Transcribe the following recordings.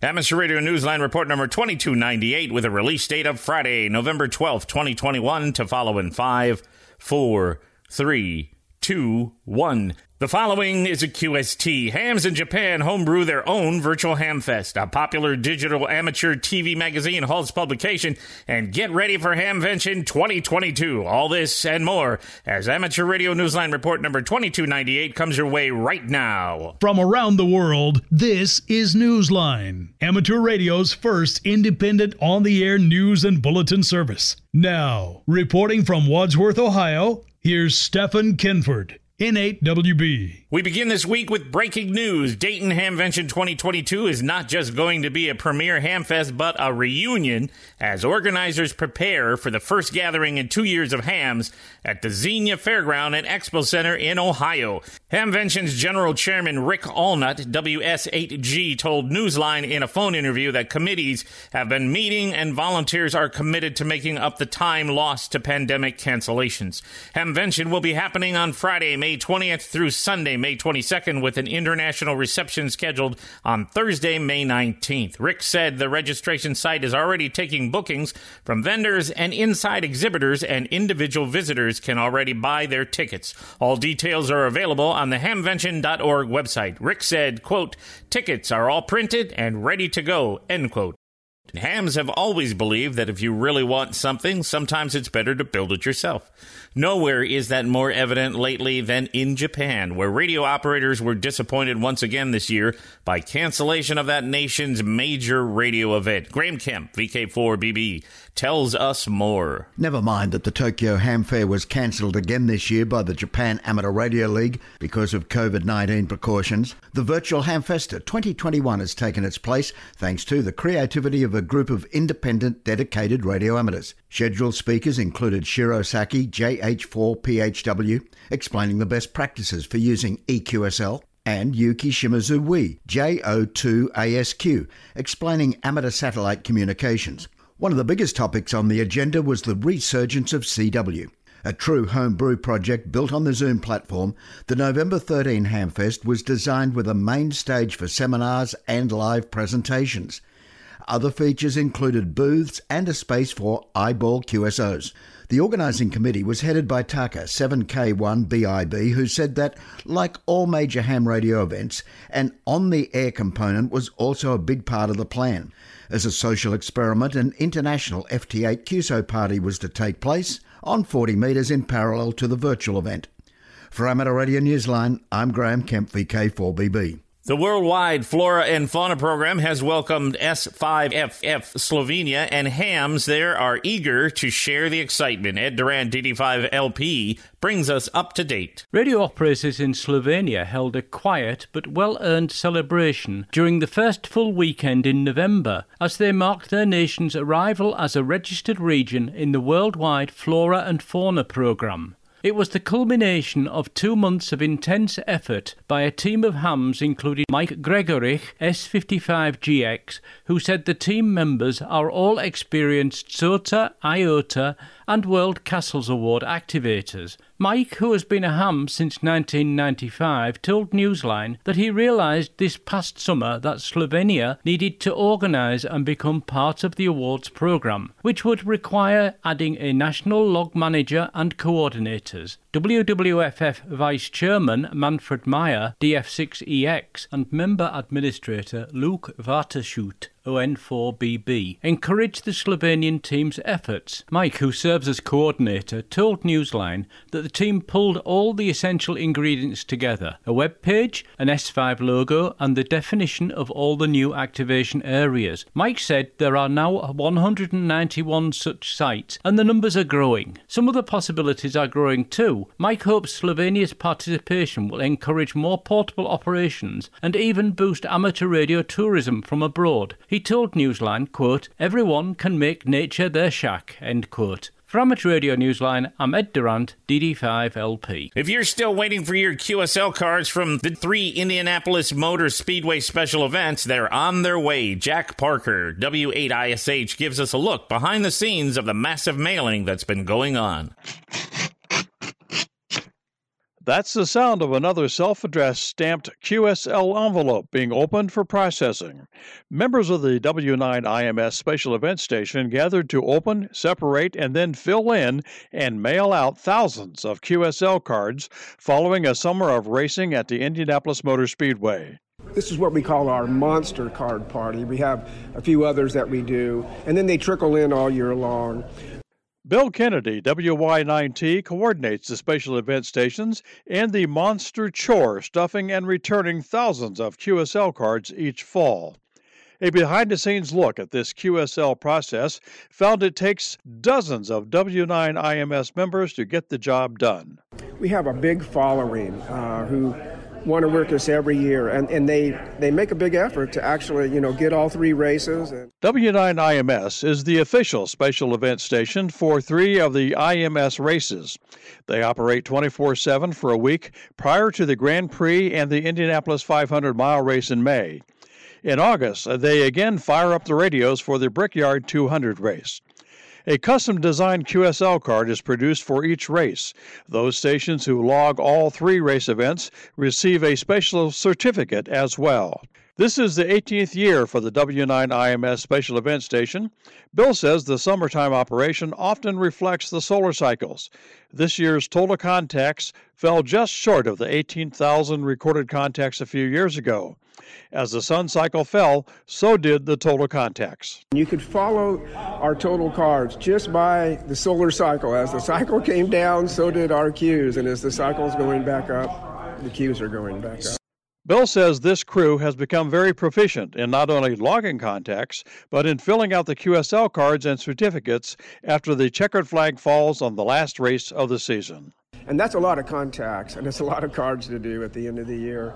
Amateur Radio Newsline report number 2298 with a release date of Friday, November 12th, 2021 to follow in 5, 4, 3, 2, 1. The following is a QST. Hams in Japan homebrew their own virtual hamfest. a popular digital amateur TV magazine halts publication, and get ready for Hamvention 2022. All this and more as Amateur Radio Newsline report number 2298 comes your way right now. From around the world, this is Newsline, Amateur Radio's first independent on the air news and bulletin service. Now, reporting from Wadsworth, Ohio, here's Stephen Kinford. N8WB. We begin this week with breaking news. Dayton Hamvention 2022 is not just going to be a premier hamfest, but a reunion as organizers prepare for the first gathering in two years of hams at the Xenia Fairground and Expo Center in Ohio. Hamvention's general chairman Rick Allnutt, WS8G, told Newsline in a phone interview that committees have been meeting and volunteers are committed to making up the time lost to pandemic cancellations. Hamvention will be happening on Friday, May May 20th through Sunday, May 22nd, with an international reception scheduled on Thursday, May 19th. Rick said the registration site is already taking bookings from vendors and inside exhibitors, and individual visitors can already buy their tickets. All details are available on the hamvention.org website. Rick said, quote, tickets are all printed and ready to go, end quote. Hams have always believed that if you really want something, sometimes it's better to build it yourself. Nowhere is that more evident lately than in Japan, where radio operators were disappointed once again this year by cancellation of that nation's major radio event. Graham Kemp, VK4BB, tells us more. Never mind that the Tokyo Ham Fair was cancelled again this year by the Japan Amateur Radio League because of COVID 19 precautions. The virtual Hamfesta 2021 has taken its place thanks to the creativity of a group of independent, dedicated radio amateurs. Scheduled speakers included Shiro Saki, JH4PHW, explaining the best practices for using EQSL, and Yuki Shimizu JO2ASQ, explaining amateur satellite communications. One of the biggest topics on the agenda was the resurgence of CW. A true homebrew project built on the Zoom platform, the November 13 Hamfest was designed with a main stage for seminars and live presentations. Other features included booths and a space for eyeball QSOs. The organising committee was headed by Taka 7K1BIB, who said that, like all major ham radio events, an on the air component was also a big part of the plan. As a social experiment, an international FT8 QSO party was to take place on 40 metres in parallel to the virtual event. For Amateur Radio Newsline, I'm Graham Kemp, VK4BB. The Worldwide Flora and Fauna Program has welcomed S5FF Slovenia, and hams there are eager to share the excitement. Ed Durrant, DD5LP, brings us up to date. Radio operators in Slovenia held a quiet but well earned celebration during the first full weekend in November as they marked their nation's arrival as a registered region in the Worldwide Flora and Fauna Program. It was the culmination of two months of intense effort by a team of hams including Mike Gregorich, S55GX, who said the team members are all experienced SOTA, IOTA, and World Castles Award activators. Mike, who has been a ham since 1995, told Newsline that he realised this past summer that Slovenia needed to organise and become part of the awards programme, which would require adding a national log manager and coordinators. WWFF Vice Chairman Manfred Meyer, DF6EX, and Member Administrator Luke Vartashoot ON4BB, encouraged the Slovenian team's efforts. Mike, who serves as coordinator, told Newsline that the team pulled all the essential ingredients together a web page, an S5 logo, and the definition of all the new activation areas. Mike said there are now 191 such sites, and the numbers are growing. Some of the possibilities are growing too. Mike hopes Slovenia's participation will encourage more portable operations and even boost amateur radio tourism from abroad. He told Newsline, quote, Everyone can make nature their shack, end quote. For Amateur Radio Newsline, I'm Ed Durrant, DD5LP. If you're still waiting for your QSL cards from the three Indianapolis Motor Speedway special events, they're on their way. Jack Parker, W8ISH, gives us a look behind the scenes of the massive mailing that's been going on. That's the sound of another self addressed stamped QSL envelope being opened for processing. Members of the W9 IMS Special Event Station gathered to open, separate, and then fill in and mail out thousands of QSL cards following a summer of racing at the Indianapolis Motor Speedway. This is what we call our monster card party. We have a few others that we do, and then they trickle in all year long. Bill Kennedy, WY9T, coordinates the special event stations and the monster chore stuffing and returning thousands of QSL cards each fall. A behind the scenes look at this QSL process found it takes dozens of W9 IMS members to get the job done. We have a big following uh, who want to work us every year, and, and they, they make a big effort to actually, you know, get all three races. W9IMS is the official special event station for three of the IMS races. They operate 24 7 for a week prior to the Grand Prix and the Indianapolis 500 mile race in May. In August, they again fire up the radios for the Brickyard 200 race. A custom designed QSL card is produced for each race. Those stations who log all three race events receive a special certificate as well. This is the 18th year for the W9 IMS Special Event Station. Bill says the summertime operation often reflects the solar cycles. This year's total contacts fell just short of the 18,000 recorded contacts a few years ago. As the sun cycle fell, so did the total contacts. You could follow our total cards just by the solar cycle. As the cycle came down, so did our queues. And as the cycle is going back up, the queues are going back up. Bill says this crew has become very proficient in not only logging contacts, but in filling out the QSL cards and certificates after the checkered flag falls on the last race of the season. And that's a lot of contacts, and it's a lot of cards to do at the end of the year.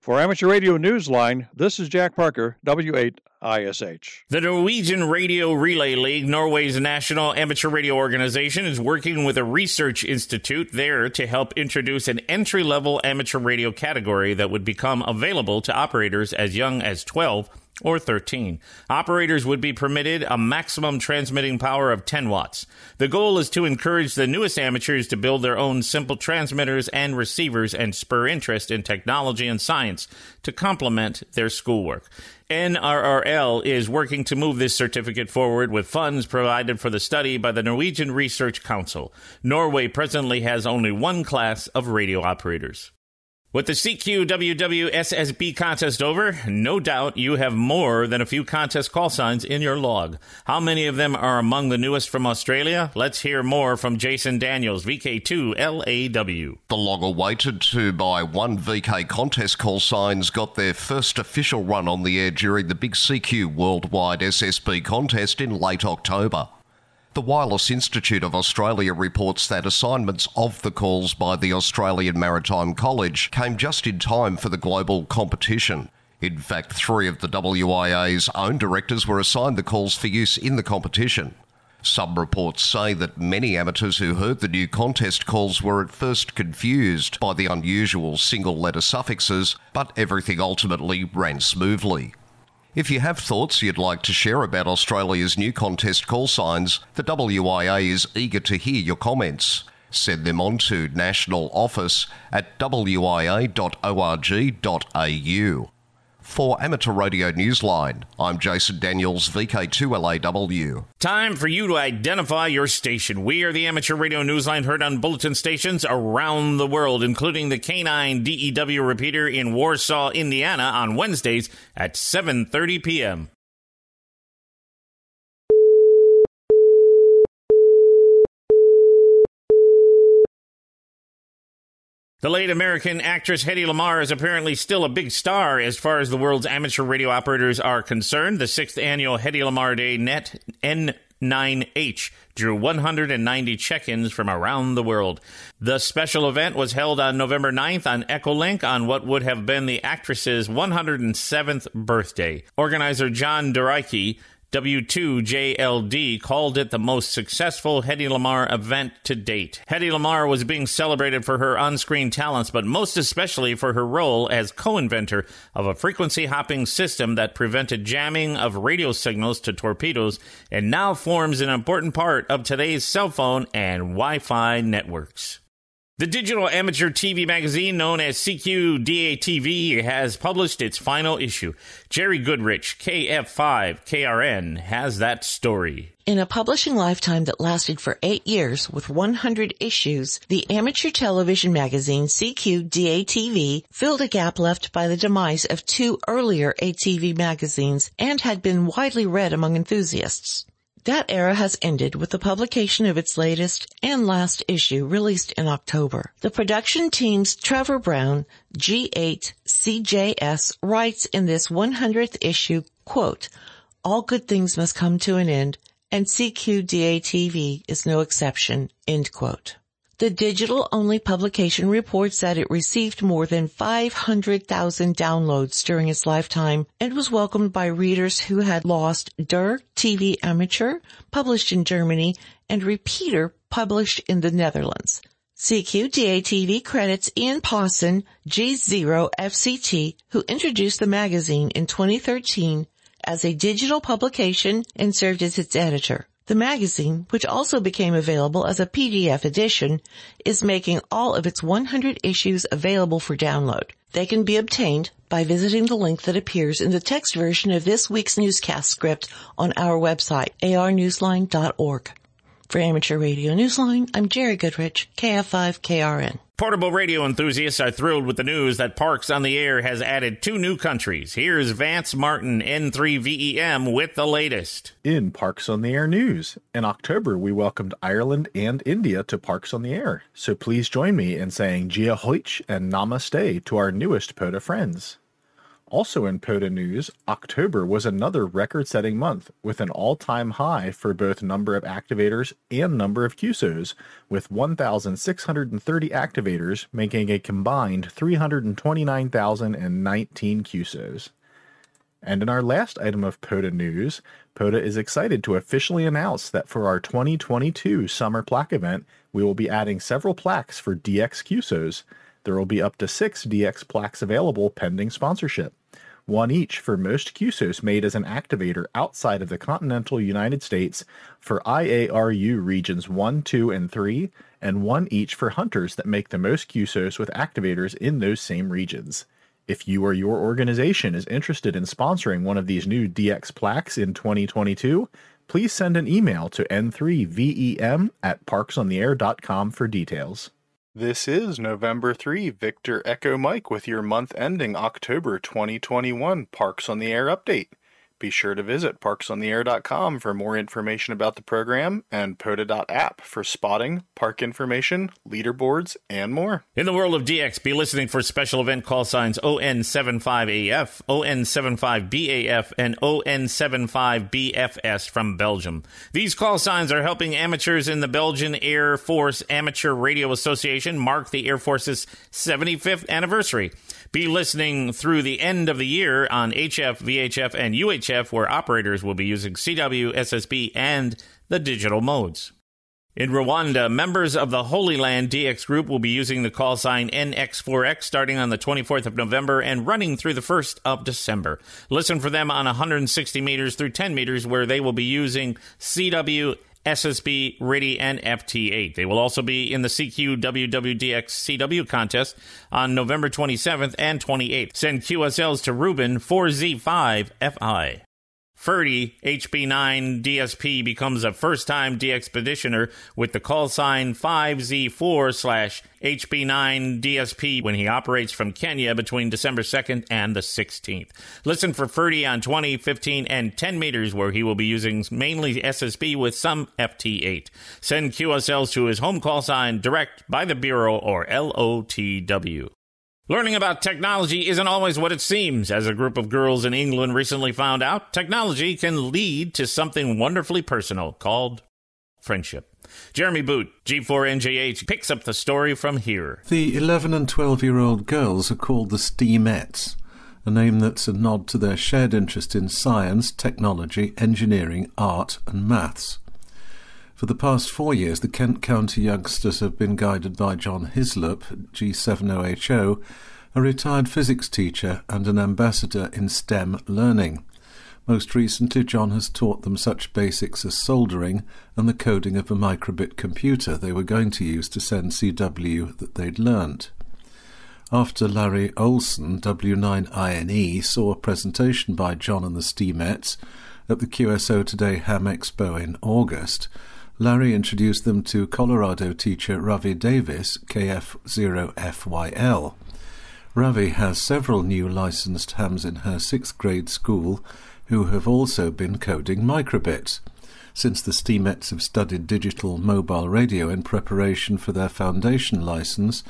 For Amateur Radio Newsline, this is Jack Parker, W8 ISH. The Norwegian Radio Relay League, Norway's national amateur radio organization, is working with a research institute there to help introduce an entry level amateur radio category that would become available to operators as young as 12 or 13. Operators would be permitted a maximum transmitting power of 10 watts. The goal is to encourage the newest amateurs to build their own simple transmitters and receivers and spur interest in technology and science to complement their schoolwork. NRRL is working to move this certificate forward with funds provided for the study by the Norwegian Research Council. Norway presently has only one class of radio operators. With the CQWWSSB contest over, no doubt you have more than a few contest call signs in your log. How many of them are among the newest from Australia? Let's hear more from Jason Daniels, VK2LAW. The long awaited to by one VK contest call signs got their first official run on the air during the big CQ Worldwide SSB contest in late October. The Wireless Institute of Australia reports that assignments of the calls by the Australian Maritime College came just in time for the global competition. In fact, three of the WIA's own directors were assigned the calls for use in the competition. Some reports say that many amateurs who heard the new contest calls were at first confused by the unusual single letter suffixes, but everything ultimately ran smoothly. If you have thoughts you'd like to share about Australia's new contest call signs, the WIA is eager to hear your comments. Send them on to National Office at wia.org.au. For Amateur Radio Newsline, I'm Jason Daniels, VK2LAW. Time for you to identify your station. We are the Amateur Radio Newsline heard on bulletin stations around the world, including the K9 DEW repeater in Warsaw, Indiana on Wednesdays at 7:30 p.m. The late American actress Hedy Lamarr is apparently still a big star as far as the world's amateur radio operators are concerned. The sixth annual Hedy Lamarr Day Net N9H drew 190 check ins from around the world. The special event was held on November 9th on Echolink on what would have been the actress's 107th birthday. Organizer John Doricki W2JLD called it the most successful Hedy Lamarr event to date. Hedy Lamarr was being celebrated for her on screen talents, but most especially for her role as co inventor of a frequency hopping system that prevented jamming of radio signals to torpedoes and now forms an important part of today's cell phone and Wi Fi networks. The digital amateur TV magazine known as CQDATV has published its final issue. Jerry Goodrich, KF5KRN, has that story. In a publishing lifetime that lasted for eight years with 100 issues, the amateur television magazine CQDATV filled a gap left by the demise of two earlier ATV magazines and had been widely read among enthusiasts. That era has ended with the publication of its latest and last issue released in October. The production team's Trevor Brown, G8CJS, writes in this 100th issue, quote, all good things must come to an end, and CQDATV is no exception, end quote. The digital-only publication reports that it received more than 500,000 downloads during its lifetime and was welcomed by readers who had lost Der TV Amateur, published in Germany, and Repeater, published in the Netherlands. CQDATV credits Ian Pawson, G0FCT, who introduced the magazine in 2013 as a digital publication and served as its editor. The magazine, which also became available as a PDF edition, is making all of its 100 issues available for download. They can be obtained by visiting the link that appears in the text version of this week's newscast script on our website, arnewsline.org. For Amateur Radio Newsline, I'm Jerry Goodrich, KF5KRN. Portable radio enthusiasts are thrilled with the news that Parks on the Air has added two new countries. Here's Vance Martin, N3VEM, with the latest. In Parks on the Air news, in October we welcomed Ireland and India to Parks on the Air. So please join me in saying Gia Hoich and Namaste to our newest POTA friends. Also in POTA news, October was another record-setting month with an all-time high for both number of activators and number of QSOs, with 1,630 activators making a combined 329,019 QSOs. And in our last item of POTA news, POTA is excited to officially announce that for our 2022 Summer Plaque event, we will be adding several plaques for DX QSOs. There will be up to six DX plaques available pending sponsorship one each for most QSOs made as an activator outside of the continental United States for IARU regions 1, 2, and 3, and one each for hunters that make the most QSOs with activators in those same regions. If you or your organization is interested in sponsoring one of these new DX plaques in 2022, please send an email to n3vem at parksontheair.com for details. This is November 3 Victor Echo Mike with your month ending October 2021 Parks on the Air update. Be sure to visit parksontheair.com for more information about the program and POTA.app for spotting, park information, leaderboards, and more. In the world of DX, be listening for special event call signs ON75AF, ON75BAF, and ON75BFS from Belgium. These call signs are helping amateurs in the Belgian Air Force Amateur Radio Association mark the Air Force's 75th anniversary. Be listening through the end of the year on HF, VHF, and UHF, where operators will be using CW, SSB, and the digital modes. In Rwanda, members of the Holy Land DX group will be using the call sign NX4X starting on the 24th of November and running through the 1st of December. Listen for them on 160 meters through 10 meters where they will be using CW, SSB, RTTY, and FT8. They will also be in the CQ WWDX CW contest on November 27th and 28th. Send QSLs to Ruben 4Z5FI. Ferdy HB9 DSP becomes a first time DXpeditioner with the call sign 5Z4 slash HB9 DSP when he operates from Kenya between December 2nd and the 16th. Listen for Ferdy on 20, 15, and 10 meters where he will be using mainly SSB with some FT8. Send QSLs to his home call sign direct by the Bureau or LOTW. Learning about technology isn't always what it seems. As a group of girls in England recently found out, technology can lead to something wonderfully personal called friendship. Jeremy Boot, G4NJH, picks up the story from here. The 11 and 12 year old girls are called the Steamettes, a name that's a nod to their shared interest in science, technology, engineering, art, and maths. For the past four years, the Kent County youngsters have been guided by John Hislop, G7OHO, a retired physics teacher and an ambassador in STEM learning. Most recently, John has taught them such basics as soldering and the coding of a microbit computer they were going to use to send CW that they'd learnt. After Larry Olson, W9INE, saw a presentation by John and the Steamettes at the QSO Today Ham Expo in August, Larry introduced them to Colorado teacher Ravi Davis, KF0FYL. Ravi has several new licensed hams in her sixth grade school who have also been coding microbits. Since the Steamettes have studied digital mobile radio in preparation for their foundation license,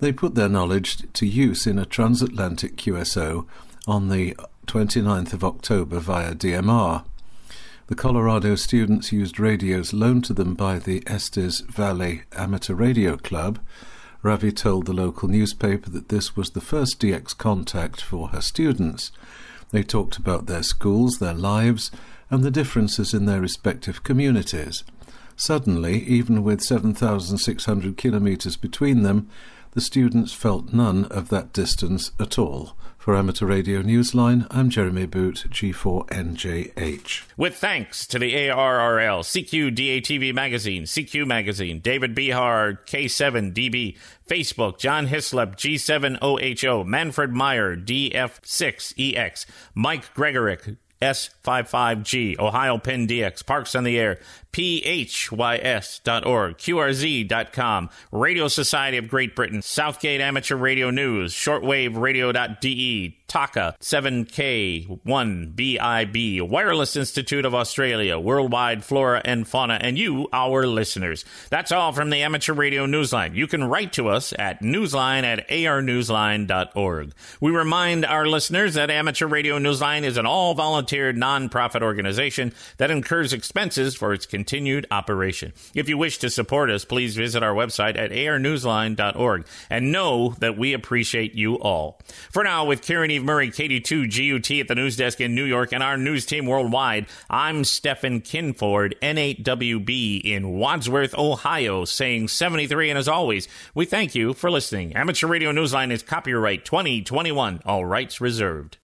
they put their knowledge to use in a transatlantic QSO on the 29th of October via DMR. The Colorado students used radios loaned to them by the Estes Valley Amateur Radio Club. Ravi told the local newspaper that this was the first DX contact for her students. They talked about their schools, their lives, and the differences in their respective communities. Suddenly, even with 7,600 kilometres between them, the students felt none of that distance at all. For Amateur Radio Newsline, I'm Jeremy Boot, G4NJH. With thanks to the ARRL, CQ DATV Magazine, CQ Magazine, David Behar, K7DB, Facebook, John Hislop, G7OHO, Manfred Meyer, DF6EX, Mike Gregorick, S55G, Ohio Penn DX, Parks on the Air, phys.org, qrz.com, Radio Society of Great Britain, Southgate Amateur Radio News, Shortwave shortwaveradio.de, Taka, 7K1BIB, Wireless Institute of Australia, Worldwide Flora and Fauna, and you, our listeners. That's all from the Amateur Radio Newsline. You can write to us at newsline at arnewsline.org. We remind our listeners that Amateur Radio Newsline is an all volunteer nonprofit organization that incurs expenses for its continued operation. If you wish to support us, please visit our website at arnewsline.org and know that we appreciate you all. For now, with Caryn Eve Murray, KD2 GUT at the news desk in New York, and our news team worldwide, I'm Stephen Kinford, N8WB in Wadsworth, Ohio, saying 73. And as always, we thank you for listening. Amateur Radio Newsline is copyright 2021, all rights reserved.